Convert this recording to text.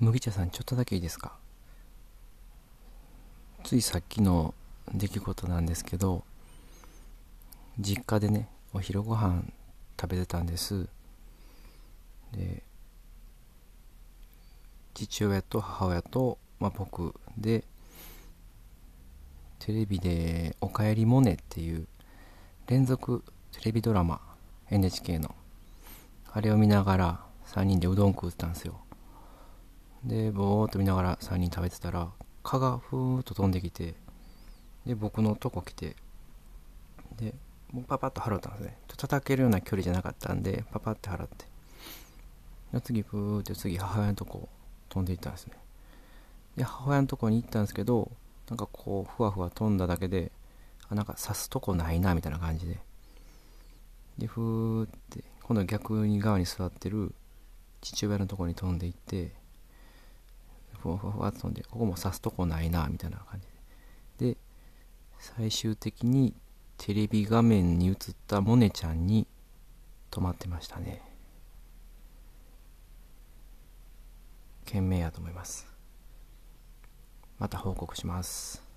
麦茶さんちょっとだけいいですか？ついさっきの出来事なんですけど実家でねお昼ご飯食べてたんです。で父親と母親と、まあ、僕でテレビで「おかえりモネ」っていう連続テレビドラマ NHK のあれを見ながら3人でうどん食ったんですよ。でぼーっと見ながら3人食べてたら蚊がふーっと飛んできてで僕のとこ来てでもうパパッと払ったんですね。叩けるような距離じゃなかったんでパパッて払って。で次ふーって次母親のとこ飛んでいったんですね。で母親のとこに行ったんですけどなんかこうふわふわ飛んだだけであなんか刺すとこないなみたいな感じで。でふーって今度は逆に側に座ってる父親のとこに飛んでいってふわふわふわって飛んでここも刺すとこないなみたいな感じで。で最終的にテレビ画面に映ったモネちゃんに止まってましたね。懸命やと思います。また報告します。